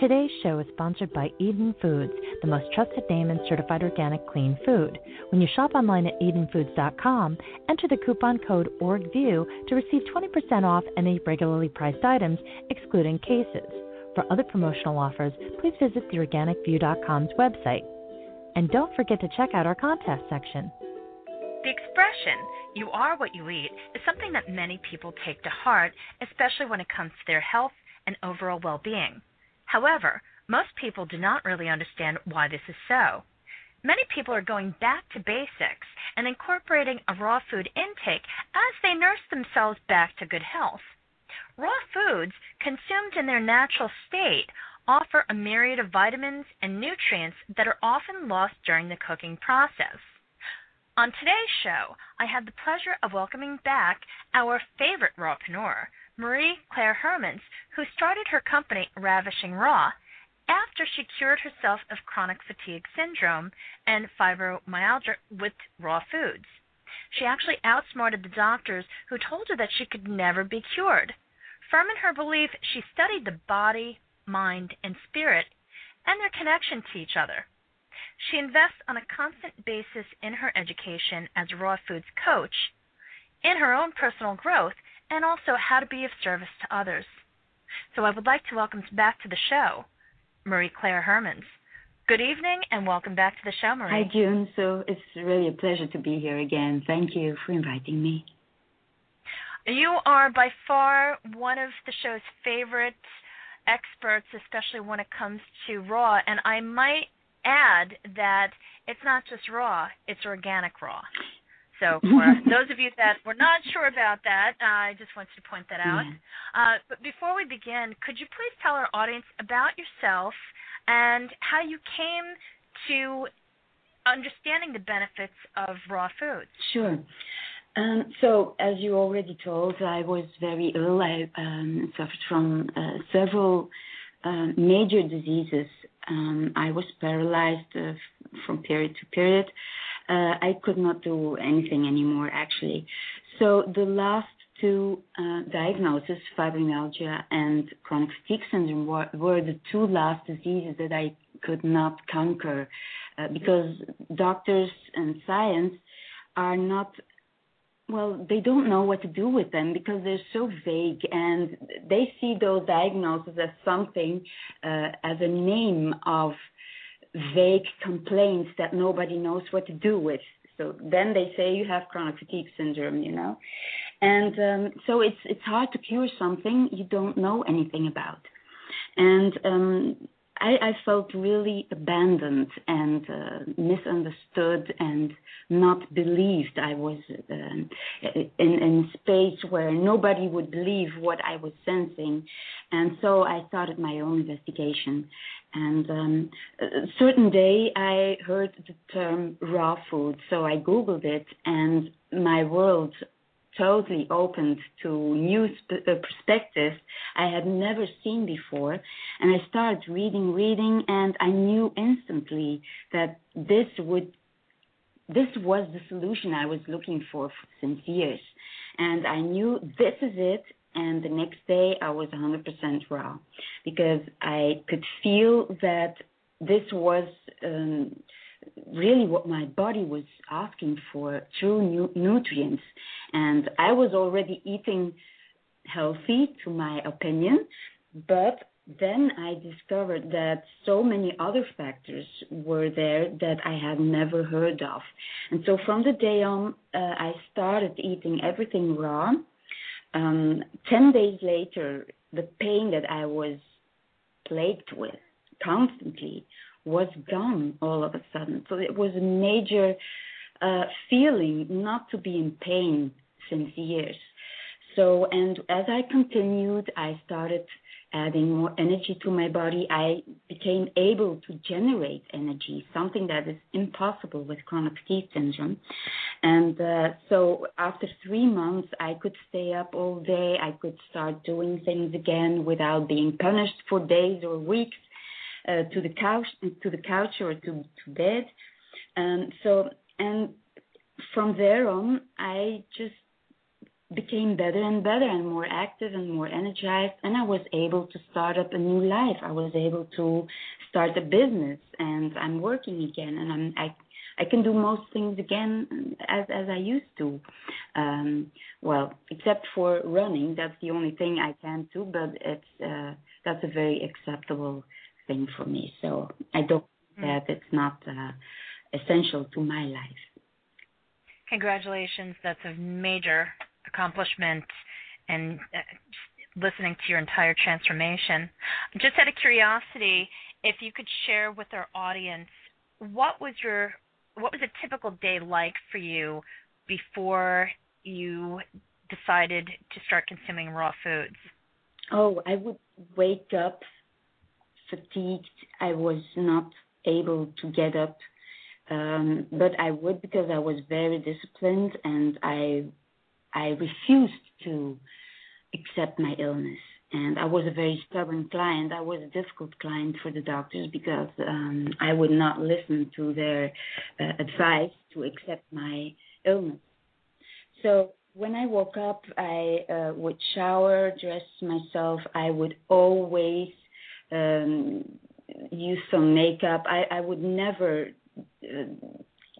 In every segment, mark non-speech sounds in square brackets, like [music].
Today's show is sponsored by Eden Foods, the most trusted name in certified organic clean food. When you shop online at EdenFoods.com, enter the coupon code ORGVIEW to receive 20% off any regularly priced items, excluding cases. For other promotional offers, please visit theorganicview.com's website. And don't forget to check out our contest section. The expression, you are what you eat, is something that many people take to heart, especially when it comes to their health and overall well being. However, most people do not really understand why this is so. Many people are going back to basics and incorporating a raw food intake as they nurse themselves back to good health. Raw foods, consumed in their natural state, offer a myriad of vitamins and nutrients that are often lost during the cooking process. On today's show, I have the pleasure of welcoming back our favorite rawpreneur, Marie Claire Hermans, who started her company Ravishing Raw after she cured herself of chronic fatigue syndrome and fibromyalgia with raw foods. She actually outsmarted the doctors who told her that she could never be cured. Firm in her belief, she studied the body, mind, and spirit and their connection to each other. She invests on a constant basis in her education as a raw foods coach, in her own personal growth, and also how to be of service to others. So I would like to welcome back to the show Marie Claire Hermans. Good evening and welcome back to the show, Marie. Hi, June. So it's really a pleasure to be here again. Thank you for inviting me. You are by far one of the show's favorite experts, especially when it comes to raw. And I might add that it's not just raw, it's organic raw. So for [laughs] those of you that were not sure about that, uh, I just wanted to point that out. Uh, but before we begin, could you please tell our audience about yourself and how you came to understanding the benefits of raw foods? Sure. Um, so, as you already told, I was very ill. I um, suffered from uh, several uh, major diseases. Um, I was paralyzed uh, from period to period uh, I could not do anything anymore, actually. So the last two uh, diagnoses, fibromyalgia and chronic fatigue syndrome, were, were, the two last diseases that I could not conquer uh, because doctors and science are not well, they don't know what to do with them because they're so vague and they see those diagnoses as something, uh, as a name of vague complaints that nobody knows what to do with. So then they say you have chronic fatigue syndrome, you know, and um, so it's it's hard to cure something you don't know anything about, and um, I, I felt really abandoned and uh, misunderstood and not believed. I was um, in in space where nobody would believe what I was sensing, and so I started my own investigation. And um, a certain day, I heard the term raw food, so I googled it, and my world totally opened to new uh, perspectives I had never seen before. And I started reading, reading, and I knew instantly that this would, this was the solution I was looking for since years. And I knew this is it, and the next day I was 100% raw because I could feel that this was um, really what my body was asking for true nu- nutrients. And I was already eating healthy, to my opinion, but then I discovered that so many other factors were there that I had never heard of. And so from the day on, uh, I started eating everything raw um, 10 days later, the pain that I was plagued with constantly was gone all of a sudden. So it was a major uh, feeling not to be in pain since years. So, and as I continued, I started adding more energy to my body, I became able to generate energy, something that is impossible with chronic fatigue syndrome. And uh, so after three months, I could stay up all day. I could start doing things again without being punished for days or weeks to the couch, to the couch or to, to bed. And so, and from there on, I just became better and better and more active and more energized and I was able to start up a new life. I was able to start a business and I'm working again and I'm I I can do most things again as as I used to. Um well, except for running, that's the only thing I can't do, but it's uh that's a very acceptable thing for me. So I don't mm. that it's not uh essential to my life. Congratulations. That's a major accomplishment and uh, listening to your entire transformation. Just out of curiosity, if you could share with our audience, what was your what was a typical day like for you before you decided to start consuming raw foods? Oh, I would wake up fatigued. I was not able to get up, um, but I would because I was very disciplined and I I refused to accept my illness. And I was a very stubborn client. I was a difficult client for the doctors because um, I would not listen to their uh, advice to accept my illness. So when I woke up, I uh, would shower, dress myself. I would always um, use some makeup. I, I would never uh,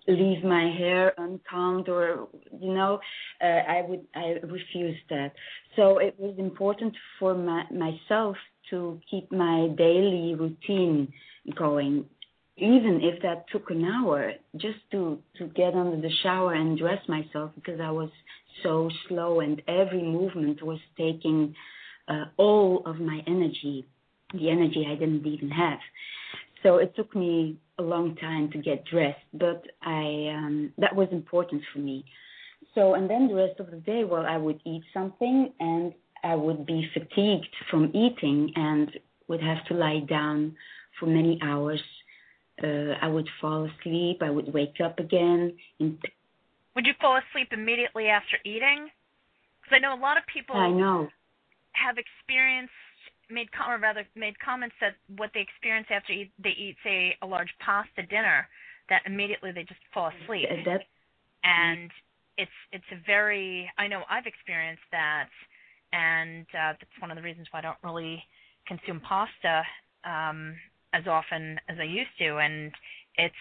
leave my hair uncombed or you know uh, i would i refused that. So it was important for my, myself to keep my daily routine going. Even if that took an hour just to to get under the shower and dress myself because i was so slow and every movement was taking uh, all of my energy the energy i didn't even have so it took me a long time to get dressed, but I um, that was important for me. So and then the rest of the day, well, I would eat something and I would be fatigued from eating and would have to lie down for many hours. Uh, I would fall asleep. I would wake up again. In... Would you fall asleep immediately after eating? Because I know a lot of people. I know. Have experienced made com- or rather made comments that what they experience after eat, they eat say a large pasta dinner that immediately they just fall asleep. That's, and it's it's a very I know I've experienced that, and uh, that's one of the reasons why I don't really consume pasta um, as often as I used to. And it's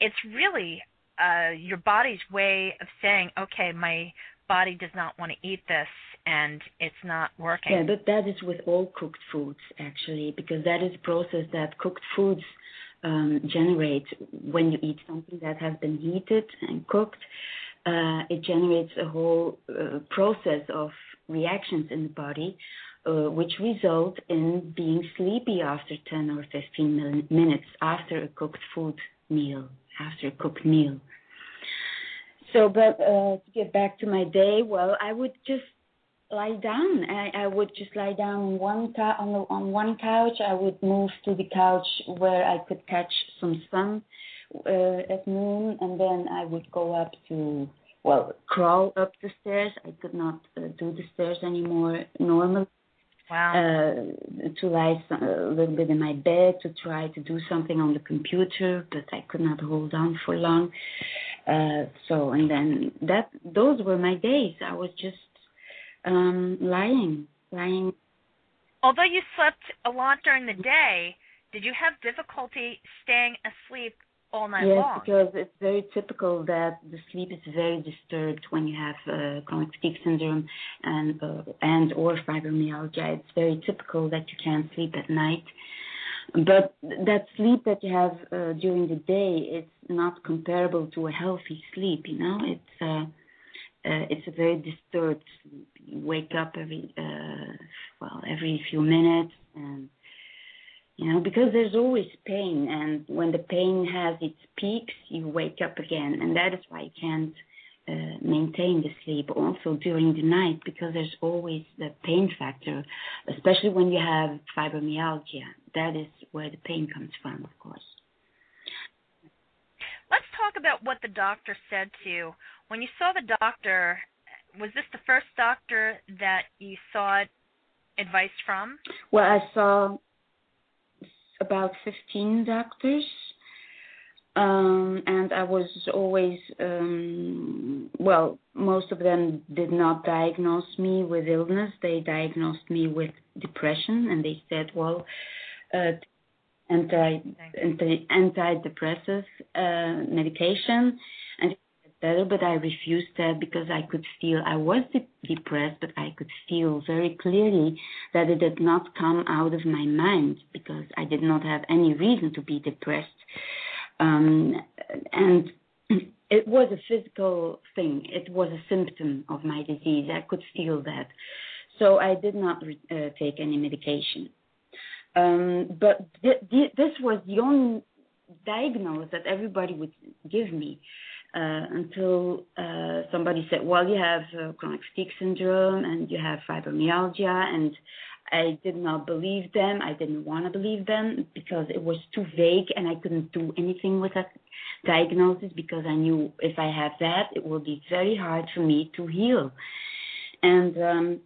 it's really uh, your body's way of saying, okay, my body does not want to eat this and it's not working. Yeah, but that is with all cooked foods actually, because that is a process that cooked foods um, generate when you eat something that has been heated and cooked. Uh, it generates a whole uh, process of reactions in the body, uh, which result in being sleepy after 10 or 15 minutes after a cooked food meal, after a cooked meal. So, but uh, to get back to my day, well, I would just lie down. I, I would just lie down on one ta- on, the, on one couch. I would move to the couch where I could catch some sun uh, at noon, and then I would go up to well crawl up the stairs. I could not uh, do the stairs anymore normally. Wow. Uh, to lie some, a little bit in my bed to try to do something on the computer, but I could not hold on for long. Uh, so and then that those were my days. I was just um, lying, lying. Although you slept a lot during the day, did you have difficulty staying asleep all night yes, long? Yes, because it's very typical that the sleep is very disturbed when you have uh, chronic fatigue syndrome and uh, and or fibromyalgia. It's very typical that you can't sleep at night. But that sleep that you have uh, during the day, it's not comparable to a healthy sleep. You know, it's uh, uh, it's a very disturbed. You wake up every uh, well every few minutes, and you know because there's always pain, and when the pain has its peaks, you wake up again, and that is why you can't uh, maintain the sleep also during the night because there's always the pain factor, especially when you have fibromyalgia. That is where the pain comes from, of course. Let's talk about what the doctor said to you. When you saw the doctor, was this the first doctor that you sought advice from? Well, I saw about 15 doctors. Um, and I was always, um, well, most of them did not diagnose me with illness. They diagnosed me with depression, and they said, well, uh, anti, anti antidepressive uh, medication better but i refused that because i could feel i was de- depressed but i could feel very clearly that it did not come out of my mind because i did not have any reason to be depressed. Um, and [clears throat] it was a physical thing. It was a symptom of my disease. I could feel that. So i did not re- uh, take any medication. Um, but th- th- this was the only diagnosis that everybody would give me until uh, somebody said, "Well, you have uh, chronic fatigue syndrome and you have fibromyalgia," and I did not believe them. I didn't want to believe them because it was too vague and I couldn't do anything with that diagnosis because I knew if I have that, it will be very hard for me to heal. And um,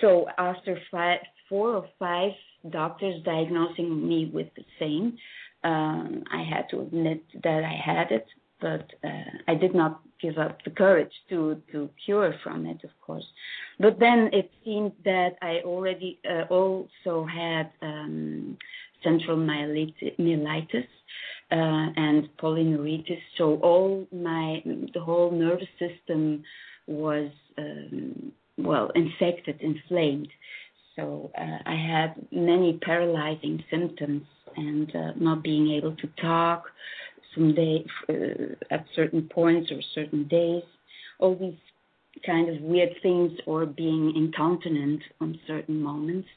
so after five, four or five doctors diagnosing me with the same. Um, I had to admit that I had it, but uh, I did not give up the courage to to cure from it, of course. But then it seemed that I already uh, also had um, central myelitis uh, and polyneuritis, so all my the whole nervous system was um, well infected, inflamed. So uh, I had many paralyzing symptoms and uh, not being able to talk some day uh, at certain points or certain days. All these kind of weird things or being incontinent on certain moments.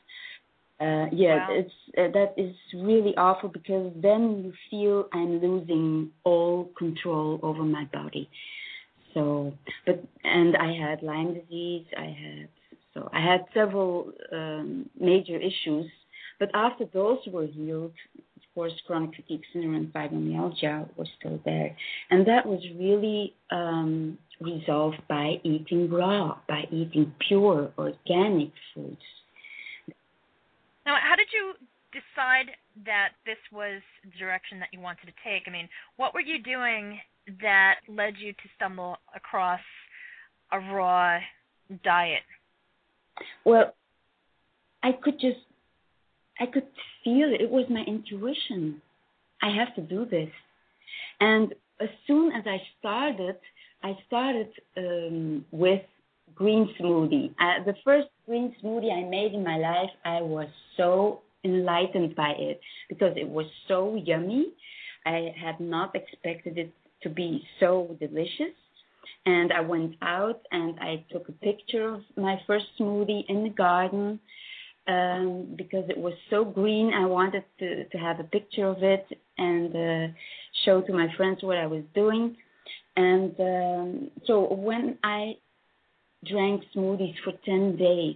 Uh, yeah, wow. it's uh, that is really awful because then you feel I'm losing all control over my body. So, but and I had Lyme disease. I had so I had several um, major issues, but after those were healed, course, chronic fatigue syndrome and fibromyalgia was still there, and that was really um, resolved by eating raw, by eating pure organic foods. Now, how did you decide that this was the direction that you wanted to take? I mean, what were you doing that led you to stumble across a raw diet? Well, I could just, I could feel it. It was my intuition. I have to do this. And as soon as I started, I started um, with green smoothie. Uh, the first green smoothie I made in my life, I was so enlightened by it because it was so yummy. I had not expected it to be so delicious. And I went out and I took a picture of my first smoothie in the garden um, because it was so green. I wanted to, to have a picture of it and uh, show to my friends what I was doing. And um, so when I drank smoothies for 10 days,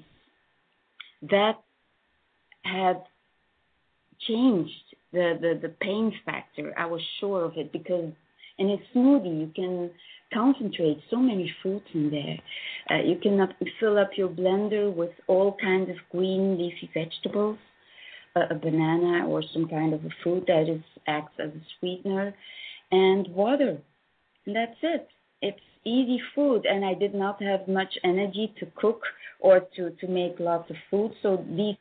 that had changed the, the, the pain factor. I was sure of it because in a smoothie you can concentrate so many fruits in there. Uh, you can fill up your blender with all kinds of green leafy vegetables, uh, a banana or some kind of a fruit that is acts as a sweetener, and water. And that's it. It's easy food, and I did not have much energy to cook or to to make lots of food. So these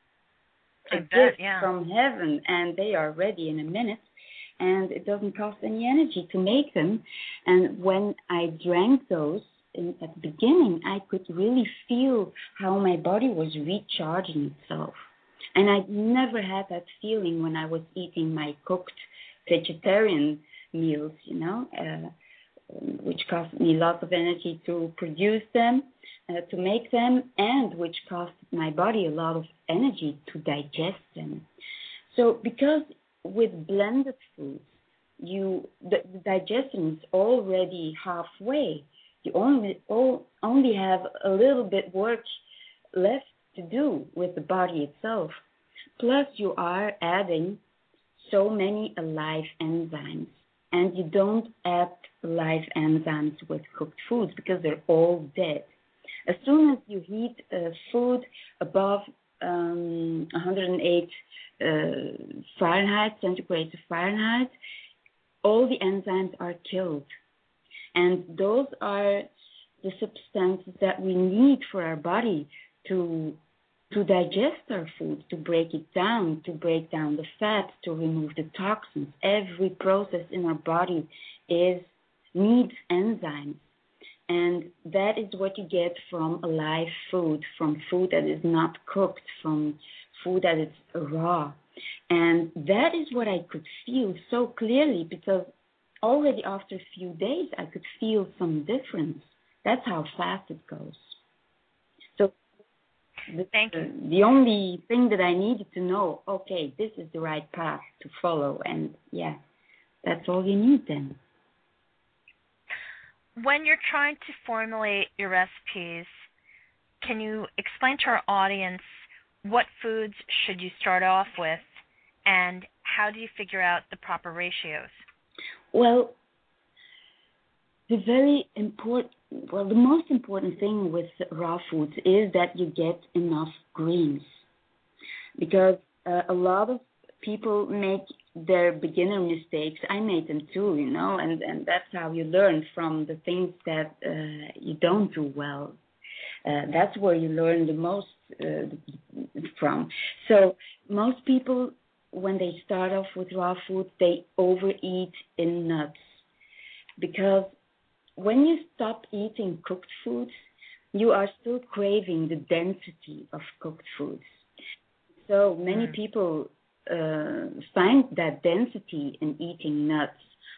are gifts yeah. from heaven, and they are ready in a minute and it doesn't cost any energy to make them. And when I drank those in, at the beginning, I could really feel how my body was recharging itself. And I never had that feeling when I was eating my cooked vegetarian meals, you know, uh, which cost me lots of energy to produce them, uh, to make them, and which cost my body a lot of energy to digest them. So, because with blended foods, you the, the digestion is already halfway. you only only have a little bit work left to do with the body itself. Plus, you are adding so many alive enzymes, and you don't add live enzymes with cooked foods because they're all dead. As soon as you heat food above um, 108 uh, Fahrenheit, centigrade to Fahrenheit, all the enzymes are killed. And those are the substances that we need for our body to to digest our food, to break it down, to break down the fat, to remove the toxins. Every process in our body is needs enzymes. And that is what you get from alive food, from food that is not cooked, from food that is raw. And that is what I could feel so clearly because already after a few days I could feel some difference. That's how fast it goes. So Thank you. the only thing that I needed to know, okay, this is the right path to follow and yeah, that's all you need then when you're trying to formulate your recipes, can you explain to our audience what foods should you start off with and how do you figure out the proper ratios? Well, the very important, well, the most important thing with raw foods is that you get enough greens because uh, a lot of people make their beginner mistakes. I made them too, you know, and and that's how you learn from the things that uh, you don't do well. Uh, that's where you learn the most uh, from. So most people, when they start off with raw food, they overeat in nuts because when you stop eating cooked foods, you are still craving the density of cooked foods. So many mm. people uh, find that density in eating nuts,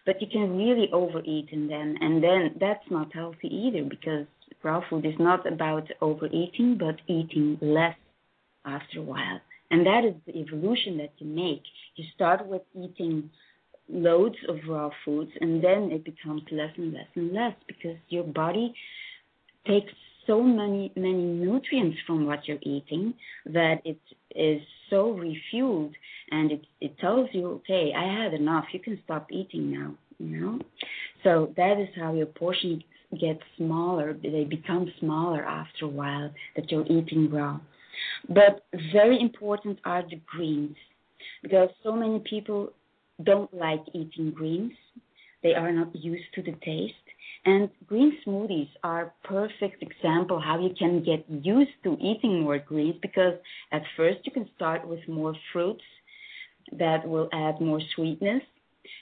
but you can really overeat in them, and then that's not healthy either because raw food is not about overeating, but eating less after a while. And that is the evolution that you make. You start with eating loads of raw foods, and then it becomes less and less and less because your body takes so many many nutrients from what you're eating that it is so refueled and it it tells you okay i had enough you can stop eating now you know so that is how your portions get smaller they become smaller after a while that you're eating raw. But very important are the greens because so many people don't like eating greens. They are not used to the taste. And green smoothies are perfect example how you can get used to eating more greens because at first you can start with more fruits that will add more sweetness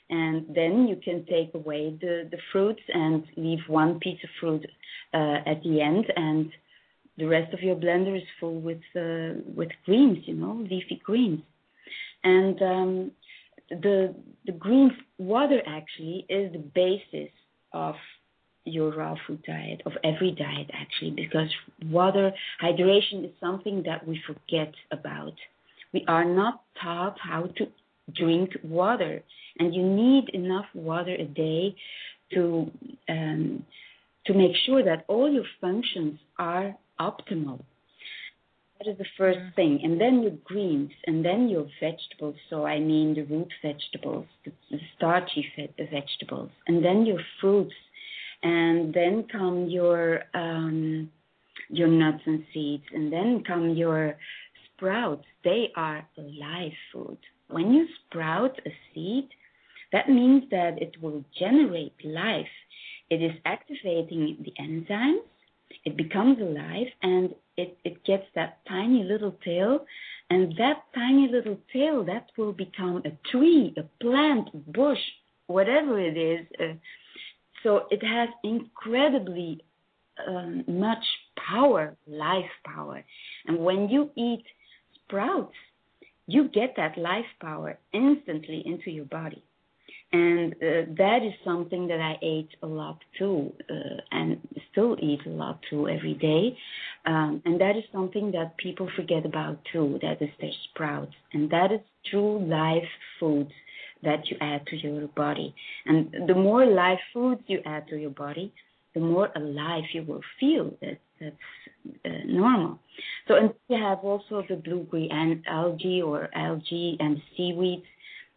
and then you can take away the, the fruits and leave one piece of fruit uh, at the end. And the rest of your blender is full with uh, with greens you know leafy greens. And um, the the green water actually is the basis of your raw food diet, of every diet actually, because water, hydration is something that we forget about. We are not taught how to drink water, and you need enough water a day to um, to make sure that all your functions are optimal. That is the first mm. thing, and then your greens, and then your vegetables. So I mean the root vegetables, the, the starchy vegetables, and then your fruits and then come your um, your nuts and seeds, and then come your sprouts. They are live food. When you sprout a seed, that means that it will generate life. It is activating the enzymes. It becomes alive, and it, it gets that tiny little tail, and that tiny little tail that will become a tree, a plant, bush, whatever it is. Uh, so it has incredibly um, much power, life power. And when you eat sprouts, you get that life power instantly into your body. And uh, that is something that I ate a lot too, uh, and still eat a lot too every day. Um, and that is something that people forget about too. That is their sprouts, and that is true live foods that you add to your body. And the more live foods you add to your body, the more alive you will feel. That, that's uh, normal. So, and we have also the blue green algae or algae and seaweeds.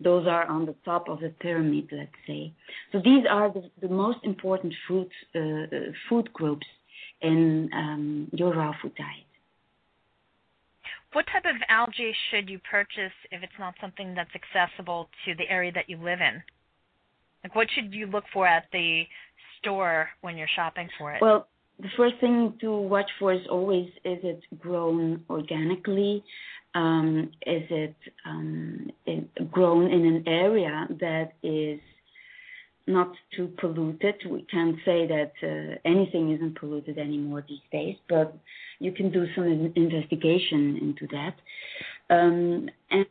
Those are on the top of the pyramid, let's say. So these are the, the most important food uh, food groups in um, your raw food diet. What type of algae should you purchase if it's not something that's accessible to the area that you live in? Like, what should you look for at the store when you're shopping for it? Well, the first thing to watch for is always is it grown organically? Um, is it um, grown in an area that is not too polluted? We can't say that uh, anything isn't polluted anymore these days, but you can do some investigation into that. Um, and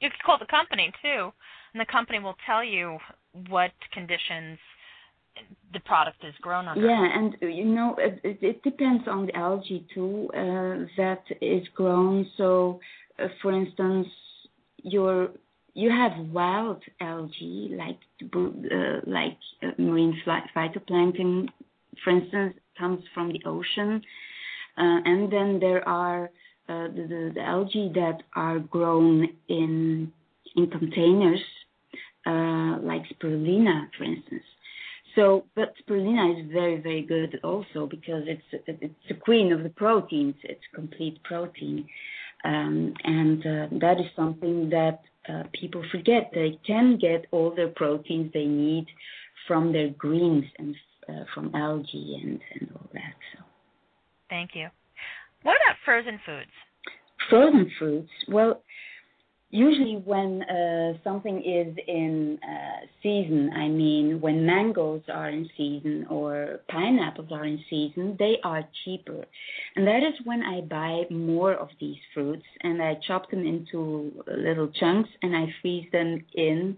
you can call the company too, and the company will tell you what conditions the product is grown under. Yeah, and you know it, it depends on the algae too uh, that is grown. So, uh, for instance, your you have wild algae like uh, like uh, marine phytoplankton, for instance, comes from the ocean, uh, and then there are uh, the, the, the, algae that are grown in in containers, like spirulina, for instance. So, but spirulina is very, very good also because it's it's the queen of the proteins. It's complete protein, um, and uh, that is something that uh, people forget. They can get all their proteins they need from their greens and uh, from algae and and all that. So, thank you. What about frozen foods? Frozen foods. Well, usually when uh, something is in uh, season, I mean when mangoes are in season or pineapples are in season, they are cheaper. And that is when I buy more of these fruits and I chop them into little chunks and I freeze them in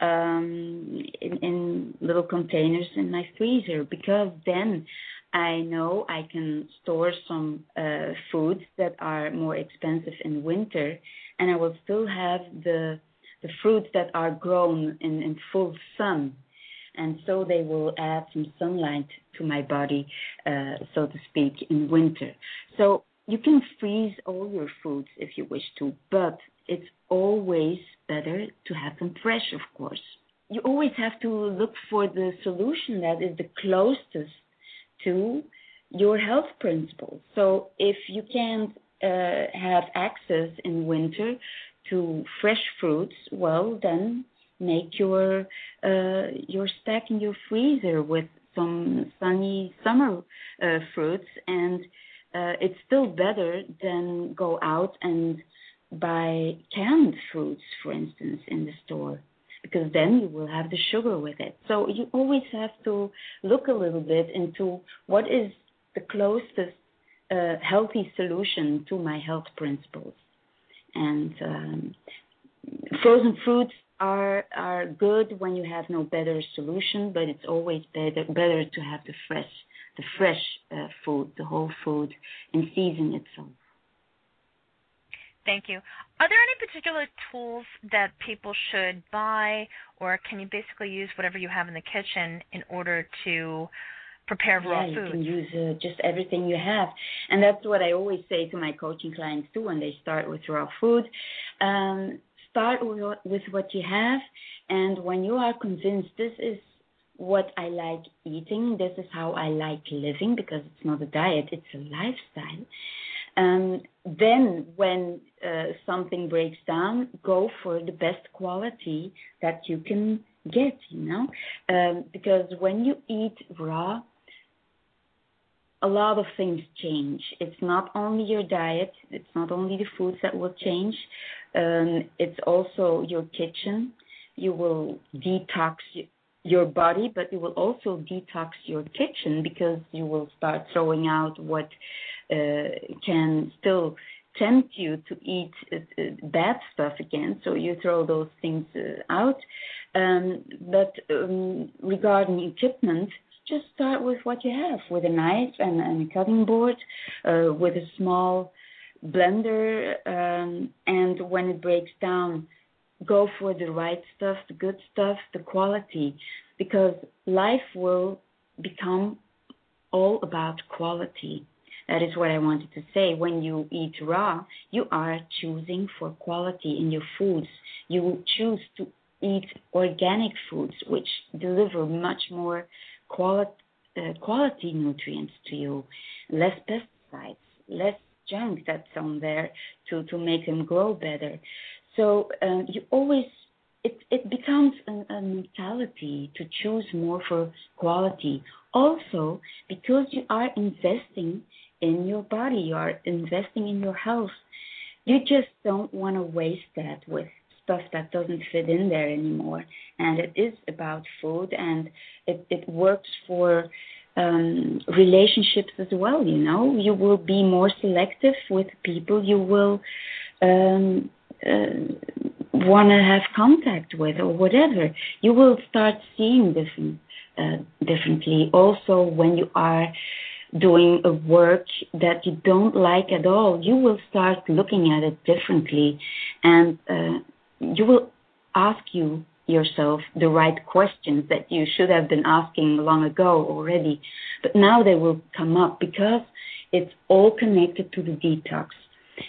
um, in, in little containers in my freezer because then I know I can store some uh, foods that are more expensive in winter and I will still have the the fruits that are grown in, in full sun. And so they will add some sunlight to my body, uh, so to speak, in winter. So you can freeze all your foods if you wish to, but it's always better to have them fresh, of course. You always have to look for the solution that is the closest to your health principles. So if you can't uh, have access in winter to fresh fruits, well, then make your uh, your stack in your freezer with some sunny summer uh, fruits, and uh, it's still better than go out and buy canned fruits, for instance, in the store, because then you will have the sugar with it. So you always have to look a little bit into what is the closest a healthy solution to my health principles. And um, frozen fruits are are good when you have no better solution, but it's always better better to have the fresh the fresh uh, food, the whole food and season itself. Thank you. Are there any particular tools that people should buy, or can you basically use whatever you have in the kitchen in order to prepare raw yeah, food. you can use uh, just everything you have, and that's what I always say to my coaching clients too when they start with raw food. Um, start with, with what you have, and when you are convinced this is what I like eating, this is how I like living because it's not a diet, it's a lifestyle. Um, then, when uh, something breaks down, go for the best quality that you can get, you know, um, because when you eat raw, a lot of things change. It's not only your diet, it's not only the foods that will change, um, it's also your kitchen. You will detox your body, but you will also detox your kitchen because you will start throwing out what uh, can still tempt you to eat uh, uh bad stuff again. So you throw those things uh, out. Um, but um, regarding equipment, just start with what you have with a knife and, and a cutting board, uh, with a small blender, um, and when it breaks down, go for the right stuff, the good stuff, the quality, because life will become all about quality. That is what I wanted to say. When you eat raw, you are choosing for quality in your foods. You choose to eat organic foods, which deliver much more quality, uh, quality nutrients to you, less pesticides, less junk that's on there to, to make them grow better. So uh, you always it, it becomes a, a mentality to choose more for quality. Also, because you are investing in your body, you are investing in your health, you just don't want to waste that with stuff that doesn't fit in there anymore. And it is about food and it, it works for um, relationships as well, you know. You will be more selective with people you will um, uh, want to have contact with or whatever. You will start seeing different, uh, differently. Also, when you are doing a work that you don't like at all, you will start looking at it differently and uh, you will ask you yourself the right questions that you should have been asking long ago already. But now they will come up because it's all connected to the detox.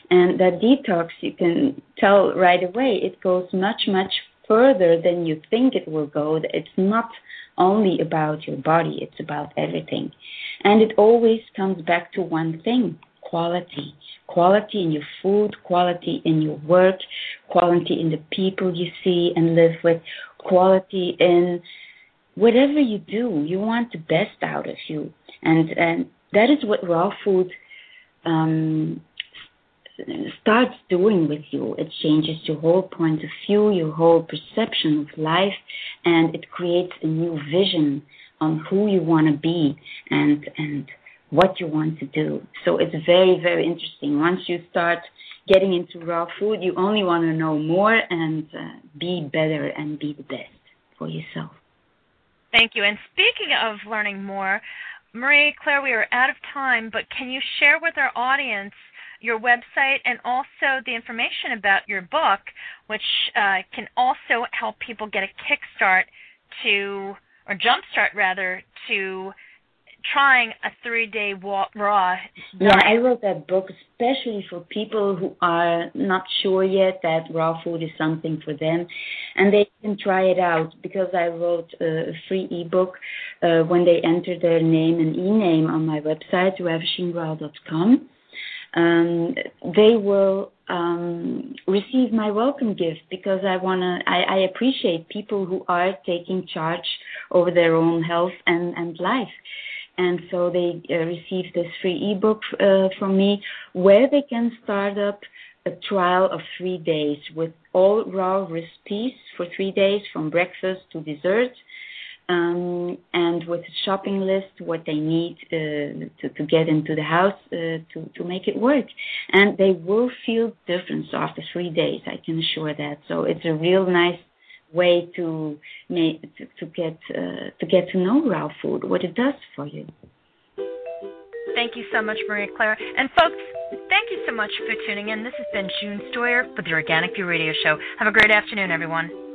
And that detox, you can tell right away, it goes much, much further than you think it will go. It's not only about your body, it's about everything. And it always comes back to one thing quality. Quality in your food, quality in your work, quality in the people you see and live with, quality in whatever you do. You want the best out of you. And, and that is what raw food um, starts doing with you. It changes your whole point of view, your whole perception of life, and it creates a new vision on who you want to be and and what you want to do. So it's very very interesting. Once you start getting into raw food, you only want to know more and uh, be better and be the best for yourself. Thank you. And speaking of learning more, Marie Claire, we are out of time, but can you share with our audience your website and also the information about your book, which uh, can also help people get a kickstart to, or jumpstart rather, to trying a three day raw diet. Yeah, I wrote that book especially for people who are not sure yet that raw food is something for them and they can try it out because I wrote a free ebook uh, when they enter their name and e name on my website, ravishingraw.com um, they will um, receive my welcome gift because I wanna. I, I appreciate people who are taking charge over their own health and and life. And so they uh, receive this free ebook uh, from me where they can start up a trial of three days with all raw recipes for three days from breakfast to dessert um, and with a shopping list what they need uh, to, to get into the house uh, to, to make it work. And they will feel difference after three days, I can assure that. So it's a real nice way to make to, get uh, to get to know raw food, what it does for you. Thank you so much, Maria Claire. And folks, thank you so much for tuning in. This has been June Stoyer with the Organic View Radio Show. Have a great afternoon, everyone.